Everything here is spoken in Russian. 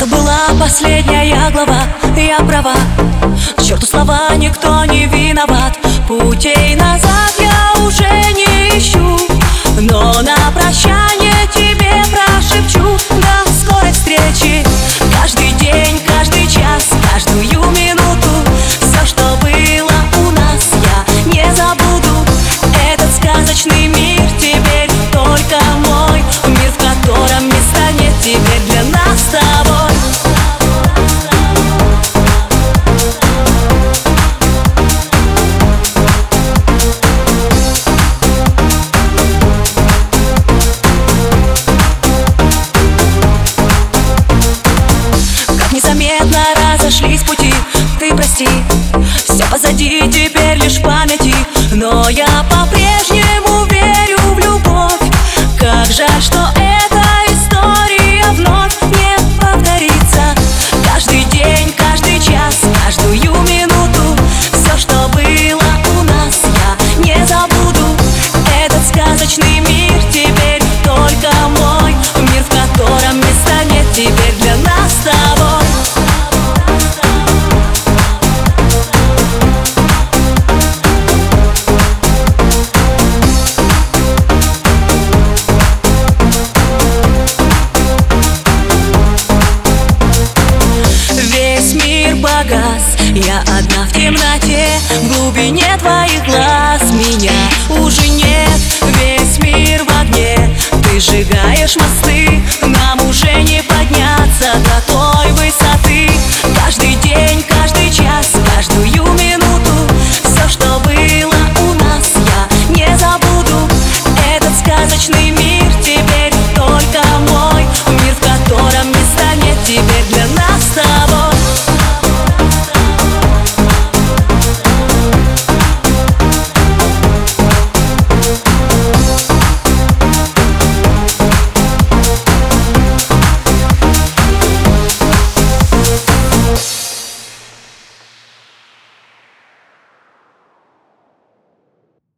Это была последняя глава, я права. страсти Все позади, теперь лишь памяти. Но я по-прежнему верю в любовь. Как жаль, что нас Я одна в темноте, в глубине твоих глаз. Меня уже